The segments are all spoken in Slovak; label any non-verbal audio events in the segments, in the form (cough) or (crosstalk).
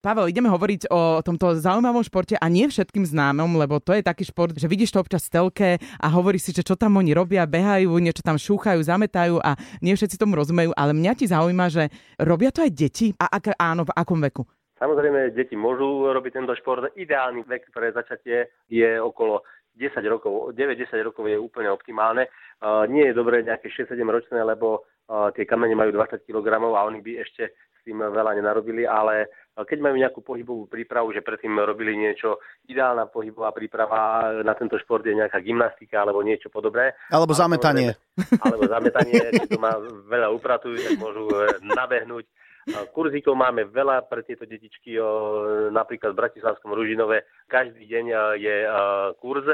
Pavel, ideme hovoriť o tomto zaujímavom športe a nie všetkým známom, lebo to je taký šport, že vidíš to občas v telke a hovorí si, že čo tam oni robia, behajú, niečo tam šúchajú, zametajú a nie všetci tomu rozumejú, ale mňa ti zaujíma, že robia to aj deti a ak, áno, v akom veku? Samozrejme, deti môžu robiť tento šport. Ideálny vek pre začatie je okolo 10 rokov, 9-10 rokov je úplne optimálne. Uh, nie je dobré nejaké 6-7 ročné, lebo uh, tie kamene majú 20 kg a oni by ešte s tým veľa nenarobili, ale keď majú nejakú pohybovú prípravu, že predtým robili niečo, ideálna pohybová príprava na tento šport je nejaká gymnastika alebo niečo podobné. Alebo zametanie. Alebo zametanie, keď to má veľa upratujú, tak môžu e, nabehnúť. Kurzíkov máme veľa pre tieto detičky, napríklad v Bratislavskom Ružinove každý deň e, je e, kurz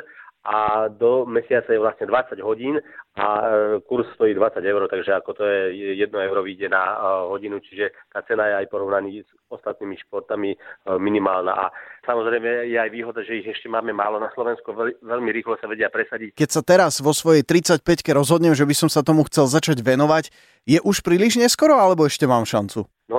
a do mesiaca je vlastne 20 hodín a e, kurz stojí 20 eur, takže ako to je 1 euro vyjde na e, hodinu, čiže tá cena je aj porovnaní s ostatnými športami e, minimálna. A samozrejme je aj výhoda, že ich ešte máme málo na Slovensku, veľmi rýchlo sa vedia presadiť. Keď sa teraz vo svojej 35-ke rozhodnem, že by som sa tomu chcel začať venovať, je už príliš neskoro, alebo ešte mám šancu? No,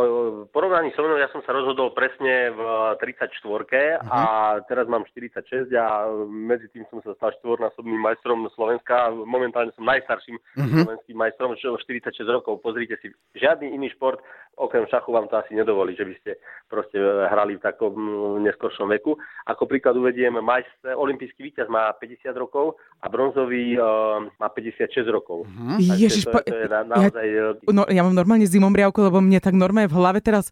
porovnaní so mnou, ja som sa rozhodol presne v 34 uh-huh. a mhm. teraz mám 46 a medzi tým som sa stal štvornásobným majstrom Slovenska. Momentálne som najstarším uh-huh. slovenským majstrom, čo 46 rokov. Pozrite si, žiadny iný šport okrem šachu vám to asi nedovolí, že by ste proste hrali v takom neskoršom veku. Ako príklad uvediem, majster, olimpijský víťaz má 50 rokov a bronzový uh, má 56 rokov. Uh-huh. Ježiš, to, to je na, naozaj... Ja, no, ja mám normálne zimomriavku, lebo mne tak normálne v hlave teraz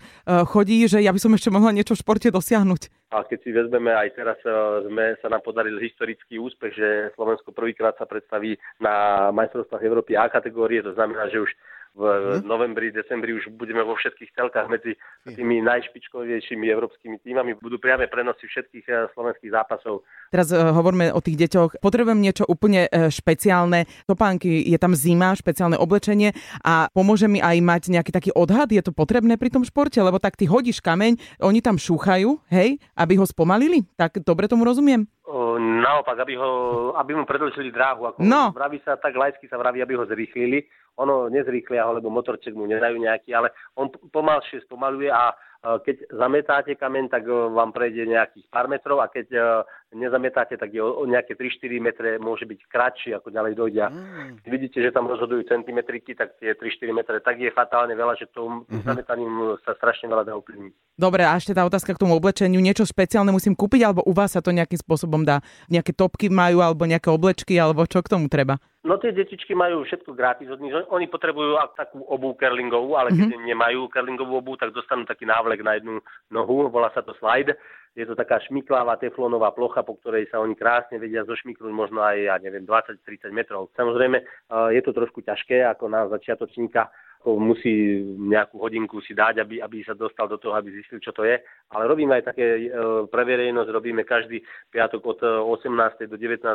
chodí, že ja by som ešte mohla niečo v športe dosiahnuť. A keď si vezmeme, aj teraz uh, sme, sa nám podaril historický úspech, že Slovensko prvýkrát sa predstaví na majstrovstvách Európy A kategórie, to znamená, že už v hmm. novembri, decembri už budeme vo všetkých celkách medzi tými najšpičkovejšími európskymi týmami. Budú priame prenosy všetkých eh, slovenských zápasov. Teraz uh, hovoríme o tých deťoch. Potrebujem niečo úplne uh, špeciálne. Topánky, je tam zima, špeciálne oblečenie a pomôže mi aj mať nejaký taký odhad. Je to potrebné pri tom športe? Lebo tak ty hodíš kameň, oni tam šúchajú, hej, aby ho spomalili? Tak dobre tomu rozumiem? O, naopak, aby, ho, aby mu predlžili dráhu. Ako no. Vraví sa tak laicky sa vraví, aby ho zrýchlili ono nezrýchlia ho, lebo motorček mu nedajú nejaký, ale on pomalšie spomaluje a keď zametáte kameň, tak vám prejde nejakých pár metrov a keď nezametáte, tak je o nejaké 3-4 metre môže byť kratší, ako ďalej dojde. Mm. Vidíte, že tam rozhodujú centimetriky, tak tie 3-4 metre, tak je fatálne veľa, že tým mm-hmm. zametaním sa strašne veľa dá ovplyvniť. Dobre, a ešte tá otázka k tomu oblečeniu. Niečo špeciálne musím kúpiť, alebo u vás sa to nejakým spôsobom dá? Nejaké topky majú, alebo nejaké oblečky, alebo čo k tomu treba? No tie detičky majú všetko gratis od nich. Oni potrebujú takú obu curlingovú, ale keď mm-hmm. nemajú curlingovú obu, tak dostanú taký návlek na jednu nohu, volá sa to slide. Je to taká šmiklavá teflónová plocha, po ktorej sa oni krásne vedia zošmiknúť možno aj, ja neviem, 20-30 metrov. Samozrejme, je to trošku ťažké, ako na začiatočníka musí nejakú hodinku si dať, aby, aby sa dostal do toho, aby zistil, čo to je. Ale robíme aj také e, pre verejnosť, robíme každý piatok od 18. do 19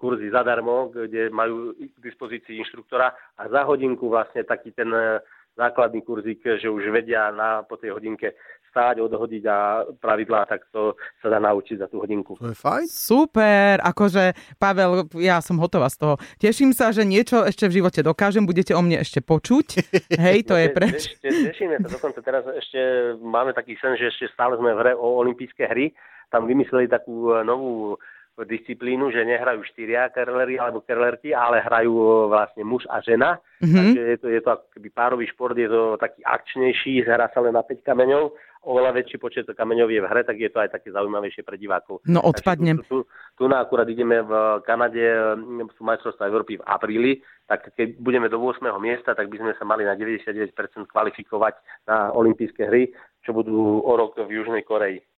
kurzy zadarmo, kde majú k dispozícii inštruktora a za hodinku vlastne taký ten e, základný kurzík, že už vedia na, po tej hodinke stáť, odhodiť a pravidlá, tak to sa dá naučiť za tú hodinku. To je fajn. Super, akože Pavel, ja som hotová z toho. Teším sa, že niečo ešte v živote dokážem, budete o mne ešte počuť. (laughs) Hej, to no, je preč. Tešíme sa, dokonca teraz ešte máme taký sen, že ešte stále sme v hre o olympijské hry. Tam vymysleli takú novú disciplínu, že nehrajú štyria kerlery alebo kerlerky, ale hrajú e, vlastne muž a žena. Mm-hmm. Takže je to, je to akoby párový šport, je to taký akčnejší, hrá sa len na 5 kameňov, oveľa väčší počet kameňov je v hre, tak je to aj také zaujímavejšie pre divákov. No odpadnem. Tu, tu, tu, tu na akurát ideme v Kanade, sú majstrovstvá Európy v apríli, tak keď budeme do 8. miesta, tak by sme sa mali na 99% kvalifikovať na olympijské hry, čo budú o rok v Južnej Koreji.